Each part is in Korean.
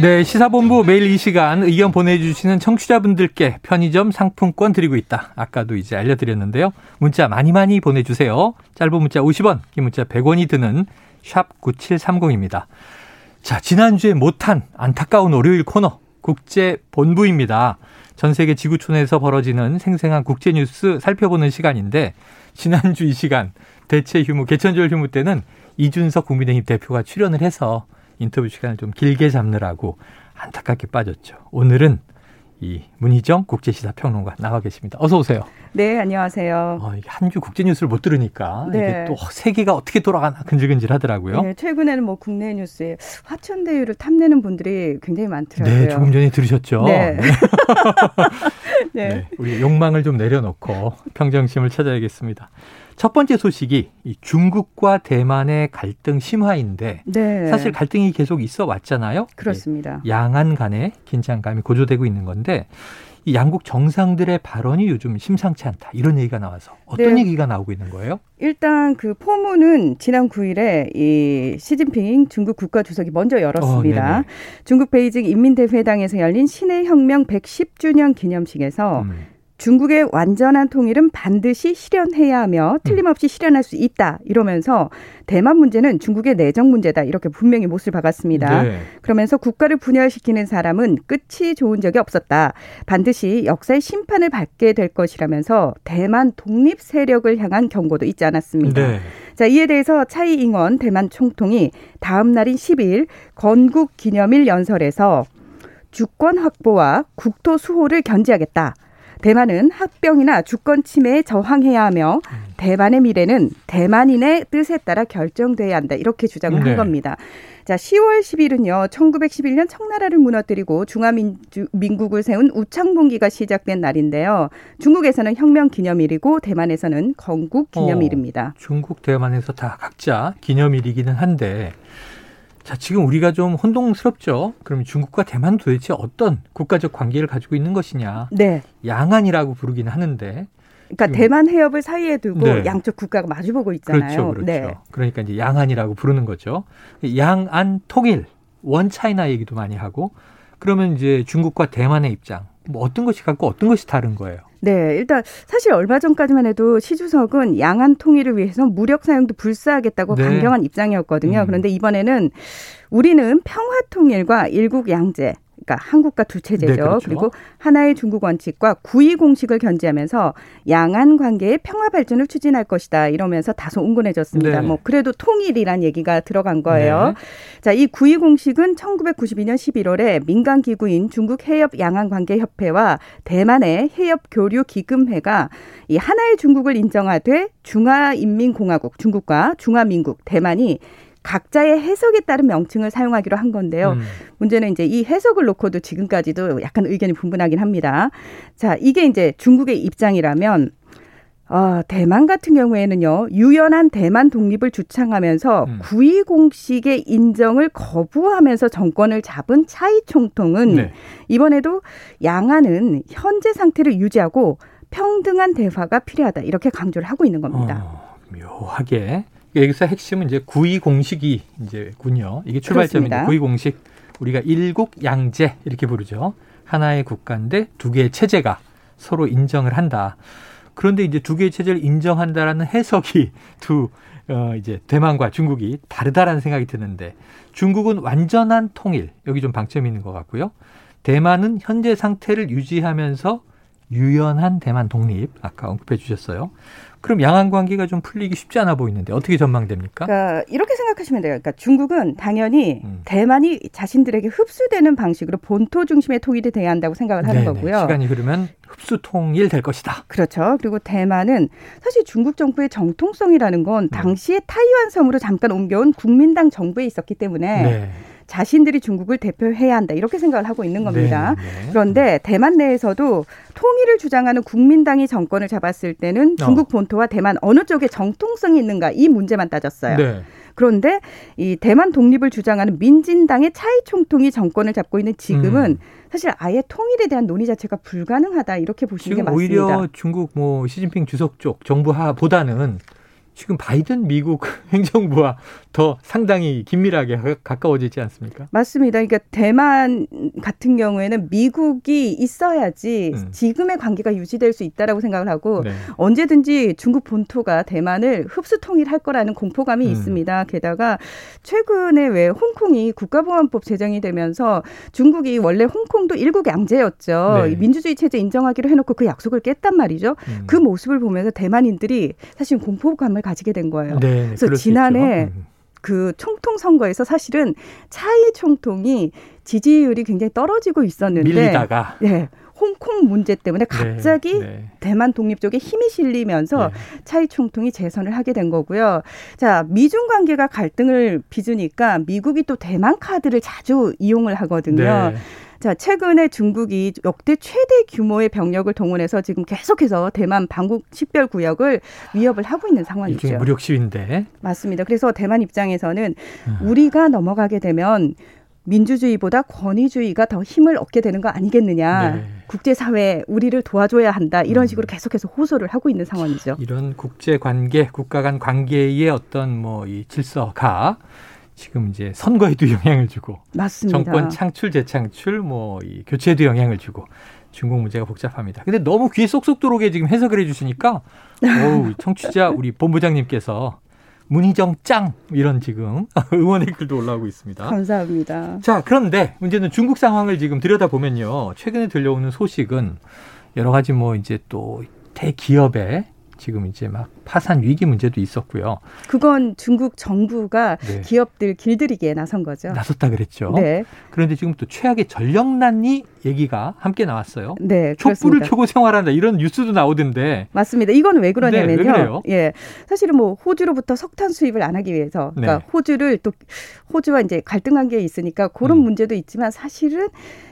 네, 시사본부 매일 이 시간 의견 보내주시는 청취자분들께 편의점 상품권 드리고 있다. 아까도 이제 알려드렸는데요. 문자 많이 많이 보내주세요. 짧은 문자 50원, 긴 문자 100원이 드는 샵 9730입니다. 자, 지난주에 못한 안타까운 월요일 코너 국제본부입니다. 전 세계 지구촌에서 벌어지는 생생한 국제뉴스 살펴보는 시간인데 지난주 이 시간 대체 휴무, 개천절 휴무 때는 이준석 국민의힘 대표가 출연을 해서 인터뷰 시간을 좀 길게 잡느라고 안타깝게 빠졌죠. 오늘은 이 문희정 국제시사 평론가 나와 계십니다. 어서 오세요. 네, 안녕하세요. 어, 이게 한주 국제 뉴스를 못 들으니까 네. 이게 또 세계가 어떻게 돌아가나 근질근질하더라고요. 네, 최근에는 뭐 국내 뉴스에 화천 대유를 탐내는 분들이 굉장히 많더라고요. 네, 조금 전에 들으셨죠? 네. 네. 네. 네, 우리 욕망을 좀 내려놓고 평정심을 찾아야겠습니다. 첫 번째 소식이 이 중국과 대만의 갈등 심화인데 네. 사실 갈등이 계속 있어 왔잖아요. 그렇습니다. 예, 양안 간의 긴장감이 고조되고 있는 건데 이 양국 정상들의 발언이 요즘 심상치 않다 이런 얘기가 나와서 어떤 네. 얘기가 나오고 있는 거예요? 일단 그 포문은 지난 9일에 이 시진핑 중국 국가주석이 먼저 열었습니다. 어. 중국 베이징 인민대회당에서 열린 신의 혁명 110주년 기념식에서 음. 중국의 완전한 통일은 반드시 실현해야 하며 틀림없이 실현할 수 있다 이러면서 대만 문제는 중국의 내정 문제다 이렇게 분명히 못을 박았습니다. 네. 그러면서 국가를 분열시키는 사람은 끝이 좋은 적이 없었다. 반드시 역사의 심판을 받게 될 것이라면서 대만 독립 세력을 향한 경고도 잊지 않았습니다. 네. 자, 이에 대해서 차이 잉원 대만 총통이 다음 날인 10일 건국 기념일 연설에서 주권 확보와 국토 수호를 견지하겠다. 대만은 합병이나 주권 침해에 저항해야 하며 대만의 미래는 대만인의 뜻에 따라 결정돼야 한다. 이렇게 주장을 네. 한 겁니다. 자, 10월 10일은요. 1911년 청나라를 무너뜨리고 중화민국을 세운 우창봉기가 시작된 날인데요. 중국에서는 혁명 기념일이고 대만에서는 건국 기념일입니다. 중국 대만에서 다 각자 기념일이기는 한데 자 지금 우리가 좀 혼동스럽죠. 그럼 중국과 대만 도대체 어떤 국가적 관계를 가지고 있는 것이냐? 네. 양안이라고 부르기는 하는데 그러니까 지금- 대만 해협을 사이에 두고 네. 양쪽 국가가 마주보고 있잖아요. 그렇죠, 그렇죠. 네. 그러니까 이제 양안이라고 부르는 거죠. 양안 통일, 원 차이나 얘기도 많이 하고 그러면 이제 중국과 대만의 입장 뭐 어떤 것이 같고 어떤 것이 다른 거예요. 네, 일단 사실 얼마 전까지만 해도 시 주석은 양안 통일을 위해서 무력 사용도 불사하겠다고 네. 강경한 입장이었거든요. 음. 그런데 이번에는 우리는 평화 통일과 일국 양제 그러니까 한국과 두 체제죠. 네, 그렇죠. 그리고 하나의 중국 원칙과 구이 공식을 견지하면서 양안 관계의 평화 발전을 추진할 것이다. 이러면서 다소 온건해졌습니다. 네. 뭐 그래도 통일이란 얘기가 들어간 거예요. 네. 자, 이 구이 공식은 1992년 11월에 민간 기구인 중국 해협 양안 관계 협회와 대만의 해협 교류 기금회가 이 하나의 중국을 인정하되 중화인민공화국 중국과 중화민국 대만이 각자의 해석에 따른 명칭을 사용하기로 한 건데요. 음. 문제는 이제 이 해석을 놓고도 지금까지도 약간 의견이 분분하긴 합니다. 자, 이게 이제 중국의 입장이라면 어, 대만 같은 경우에는요, 유연한 대만 독립을 주창하면서 음. 구이 공식의 인정을 거부하면서 정권을 잡은 차이 총통은 네. 이번에도 양안은 현재 상태를 유지하고 평등한 대화가 필요하다 이렇게 강조를 하고 있는 겁니다. 어, 묘하게 여기서 핵심은 이제 구이 공식이 이제 군요. 이게 출발점인데. 구이 공식 우리가 일국 양제 이렇게 부르죠. 하나의 국가인데 두 개의 체제가 서로 인정을 한다. 그런데 이제 두 개의 체제를 인정한다라는 해석이 두 어, 이제 대만과 중국이 다르다라는 생각이 드는데 중국은 완전한 통일 여기 좀 방점이 있는 것 같고요. 대만은 현재 상태를 유지하면서 유연한 대만 독립 아까 언급해 주셨어요. 그럼 양안 관계가 좀 풀리기 쉽지 않아 보이는데 어떻게 전망됩니까? 그러니까 이렇게 생각하시면 돼요. 그러니까 중국은 당연히 음. 대만이 자신들에게 흡수되는 방식으로 본토 중심의 통일이 돼야 한다고 생각을 하는 네네, 거고요. 시간이 흐르면 흡수 통일 될 것이다. 그렇죠. 그리고 대만은 사실 중국 정부의 정통성이라는 음. 건 당시에 타이완 섬으로 잠깐 옮겨온 국민당 정부에 있었기 때문에 네. 자신들이 중국을 대표해야 한다 이렇게 생각을 하고 있는 겁니다. 네, 네. 그런데 대만 내에서도 통일을 주장하는 국민당이 정권을 잡았을 때는 중국 본토와 대만 어느 쪽에 정통성이 있는가 이 문제만 따졌어요. 네. 그런데 이 대만 독립을 주장하는 민진당의 차이 총통이 정권을 잡고 있는 지금은 음. 사실 아예 통일에 대한 논의 자체가 불가능하다 이렇게 보시는 게 맞습니다. 오히려 중국 뭐 시진핑 주석 쪽 정부 하보다는 지금 바이든 미국 행정부와 더 상당히 긴밀하게 가- 가까워지지 않습니까? 맞습니다. 그러니까 대만 같은 경우에는 미국이 있어야지 음. 지금의 관계가 유지될 수 있다라고 생각을 하고 네. 언제든지 중국 본토가 대만을 흡수 통일할 거라는 공포감이 음. 있습니다. 게다가 최근에 왜 홍콩이 국가보안법 제정이 되면서 중국이 원래 홍콩도 일국 양제였죠. 네. 민주주의 체제 인정하기로 해놓고 그 약속을 깼단 말이죠. 음. 그 모습을 보면서 대만인들이 사실 공포감을 가지게 된 거예요. 네, 그래서 지난해. 음. 그 총통 선거에서 사실은 차이 총통이 지지율이 굉장히 떨어지고 있었는데 밀리다가 네, 홍콩 문제 때문에 갑자기 네, 네. 대만 독립 쪽에 힘이 실리면서 네. 차이 총통이 재선을 하게 된 거고요. 자, 미중 관계가 갈등을 빚으니까 미국이 또 대만 카드를 자주 이용을 하거든요. 네. 자, 최근에 중국이 역대 최대 규모의 병력을 동원해서 지금 계속해서 대만 방북 식별 구역을 위협을 하고 있는 상황이죠. 무력 시위인데 맞습니다. 그래서 대만 입장에서는 음. 우리가 넘어가게 되면 민주주의보다 권위주의가 더 힘을 얻게 되는 거 아니겠느냐. 네. 국제사회 우리를 도와줘야 한다. 이런 음. 식으로 계속해서 호소를 하고 있는 상황이죠. 이런 국제 관계, 국가 간 관계의 어떤 뭐 이 질서가 지금 이제 선거에도 영향을 주고 맞습니다. 정권 창출, 재창출, 뭐 이 교체에도 영향을 주고 중국 문제가 복잡합니다. 근데 너무 귀에 쏙쏙 들어오게 지금 해석을 해 주시니까 어우, 청취자 우리 본부장님께서 문희정 짱 이런 지금 응원의 글도 올라오고 있습니다. 감사합니다. 자, 그런데 문제는 중국 상황을 지금 들여다보면요. 최근에 들려오는 소식은 여러 가지 뭐 이제 또 대기업의 지금 이제 막 파산 위기 문제도 있었고요. 그건 중국 정부가 네. 기업들 길들이기에 나선 거죠. 나섰다 그랬죠. 네, 그런데 지금 또 최악의 전력난이 얘기가 함께 나왔어요. 네, 촛불을. 켜고 생활한다 이런 뉴스도 나오던데. 맞습니다. 이건 왜 그러냐면요. 네, 왜? 예. 사실은 뭐 호주로부터 석탄 수입을 안 하기 위해서 그러니까 네. 호주를 또 호주와 이제 갈등 관계에 있으니까 그런 음. 문제도 있지만 사실은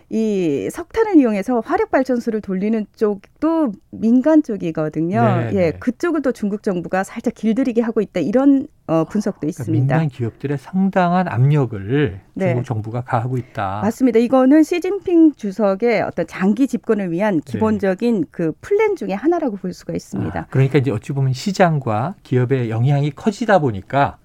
이 석탄을 이용해서 화력 발전소를 돌리는 쪽도 민간 쪽이거든요. 네, 예. 네. 그쪽을 또 중국 정부가 살짝 길들이게 하고 있다 이런 어, 분석도 그러니까 있습니다. 민간 기업들의 상당한 압력을 네. 중국 정부가 가하고 있다. 맞습니다. 이거는 시진핑 주석의 어떤 장기 집권을 위한 기본적인 그 플랜 중에 하나라고 볼 수가 있습니다. 네. 아, 그러니까 이제 어찌 보면 시장과 기업의 영향이 커지다 보니까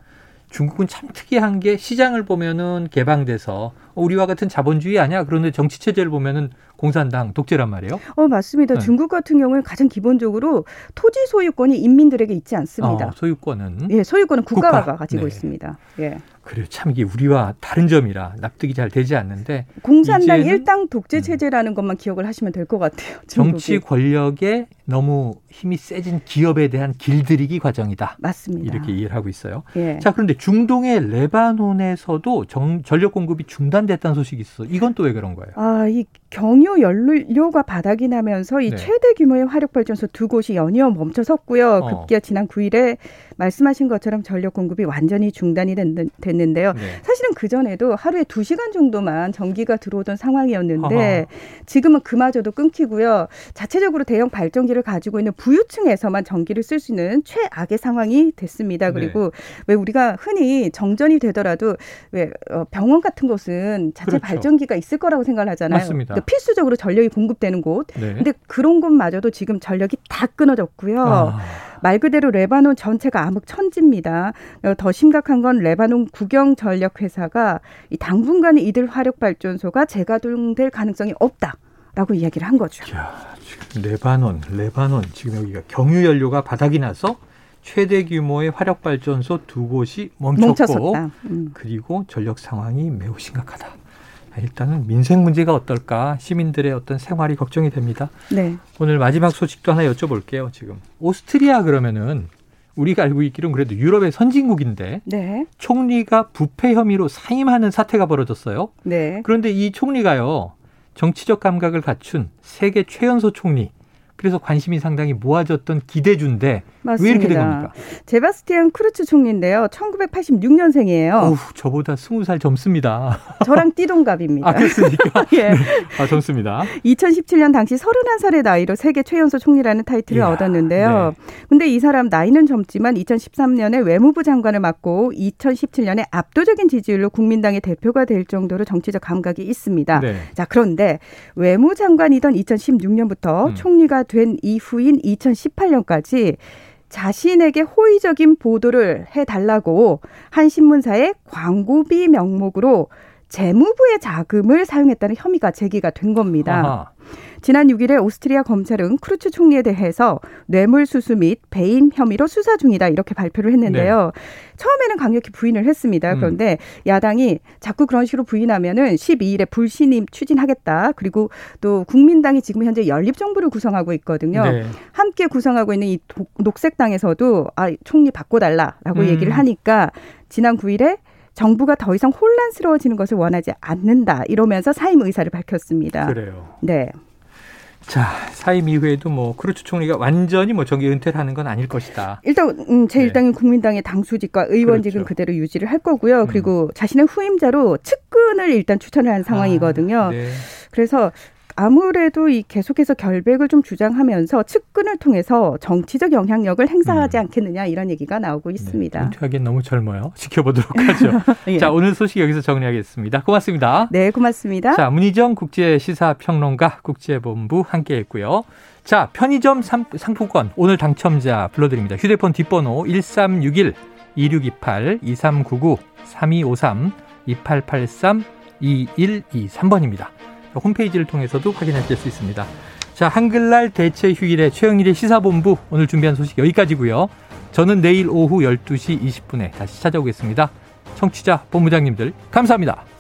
중국은 참 특이한 게 시장을 보면은 개방돼서 어, 우리와 같은 자본주의 아니야? 그런데 정치 체제를 보면은 공산당 독재란 말이에요. 어, 맞습니다. 네. 중국 같은 경우는 가장 기본적으로 토지 소유권이 인민들에게 있지 않습니다. 어, 소유권은 예, 소유권은 국가가 국가. 가지고 네. 있습니다. 예. 그래요. 참 이게 우리와 다른 점이라 납득이 잘 되지 않는데 공산당 일당 독재 음. 체제라는 것만 기억을 하시면 될 것 같아요. 정치 중국이. 권력에 너무 힘이 세진 기업에 대한 길들이기 과정이다. 맞습니다. 이렇게 이해를 하고 있어요. 예. 자, 그런데 중동의 레바논에서도 정- 전력 공급이 중단 됐다는 소식이 있어. 이건 또 왜 그런 거예요? 아, 이 경유 연료가 바닥이 나면서 이 네. 최대 규모의 화력 발전소 두 곳이 연이어 멈춰 섰고요. 어. 급기야 지난 9일에 말씀하신 것처럼 전력 공급이 완전히 중단이 됐- 됐는데요. 네. 사실은 그 전에도 하루에 두 시간 정도만 전기가 들어오던 상황이었는데. 지금은 그마저도 끊기고요. 자체적으로 대형 발전기를 가지고 있는 부유층에서만 전기를 쓸 수 있는 최악의 상황이 됐습니다. 네. 그리고 왜 우리가 흔히 정전이 되더라도 왜 어, 병원 같은 곳은 자체 그렇죠. 발전기가 있을 거라고 생각을 하잖아요. 맞습니다. 그러니까 필수적으로 전력이 공급되는 곳. 네. 근데 그런 곳마저도 지금 전력이 다 끊어졌고요. 아, 말 그대로 레바논 전체가 암흑 천지입니다. 어, 더 심각한 건 레바논 국영 전력 회사가 이 당분간은 이들 화력 발전소가 재가동될 가능성이 없다 라고 이야기를 한 거죠. 야, 지금 레바논, 레바논 지금 여기가 경유 연료가 바닥이 나서 최대 규모의 화력 발전소 두 곳이 멈췄고. 음. 그리고 전력 상황이 매우 심각하다. 아, 일단은 민생 문제가 어떨까 시민들의 어떤 생활이 걱정이 됩니다. 네. 오늘 마지막 소식도 하나 여쭤볼게요. 지금 오스트리아 그러면은 우리가 알고 있기로는 그래도 유럽의 선진국인데 네. 총리가 부패 혐의로 사임하는 사태가 벌어졌어요. 네. 그런데 이 총리가요 정치적 감각을 갖춘 세계 최연소 총리 그래서 관심이 상당히 모아졌던 기대주인데 맞습니다. 왜 이렇게 된 겁니까? 제바스티안 크루츠 총리인데요. 1986년생이에요. 어우, 저보다 20살 젊습니다. 저랑 띠동갑입니다. 아, 그렇습니까? 예. 아, 젊습니다. 2017년 당시 31살의 나이로 세계 최연소 총리라는 타이틀을 이야, 얻었는데요. 네. 근데 이 사람 나이는 젊지만 2013년에 외무부 장관을 맡고 2017년에 압도적인 지지율로 국민당의 대표가 될 정도로 정치적 감각이 있습니다. 네. 자, 그런데 외무장관이던 2016년부터 음. 총리가 된 이후인 2018년까지 자신에게 호의적인 보도를 해달라고 한 신문사의 광고비 명목으로 재무부의 자금을 사용했다는 혐의가 제기가 된 겁니다. 아하. 지난 6일에 오스트리아 검찰은 크루츠 총리에 대해서 뇌물수수 및 배임 혐의로 수사 중이다 이렇게 발표를 했는데요. 처음에는 강력히 부인을 했습니다. 음. 그런데 야당이 자꾸 그런 식으로 부인하면은 12일에 불신임 추진하겠다. 그리고 또 국민당이 지금 현재 연립 정부를 구성하고 있거든요. 네. 함께 구성하고 있는 이 독- 녹색당에서도 아 총리 바꿔달라라고 음. 얘기를 하니까 지난 9일에 정부가 더 이상 혼란스러워지는 것을 원하지 않는다 이러면서 사임 의사를 밝혔습니다. 그래요. 네. 자, 사임 이후에도 뭐 크루츠 총리가 완전히 뭐 정계 은퇴를 하는 건 아닐 것이다. 일단 음, 네. 제1당은 국민당의 당수직과 의원직은 그렇죠. 그대로 유지를 할 거고요. 음. 그리고 자신의 후임자로 측근을 일단 추천을 한 상황이거든요. 아, 네. 그래서 아무래도 이 계속해서 결백을 좀 주장하면서 측근을 통해서 정치적 영향력을 행사하지 음. 않겠느냐 이런 얘기가 나오고 네, 있습니다. 은퇴하기엔 너무 젊어요. 지켜보도록 하죠. 예. 자, 오늘 소식 여기서 정리하겠습니다. 고맙습니다. 네, 고맙습니다. 자, 문희정 국제시사평론가 국제본부 함께 했고요. 자, 편의점 상- 상품권 오늘 당첨자 불러드립니다. 휴대폰 뒷번호 1361 2628 2399 3253 2883 2123번입니다. 홈페이지를 통해서도 확인하실 수 있습니다. 자, 한글날 대체 휴일의 최영일의 시사본부 오늘 준비한 소식 여기까지고요. 저는 내일 오후 12시 20분에 다시 찾아오겠습니다. 청취자 본부장님들 감사합니다.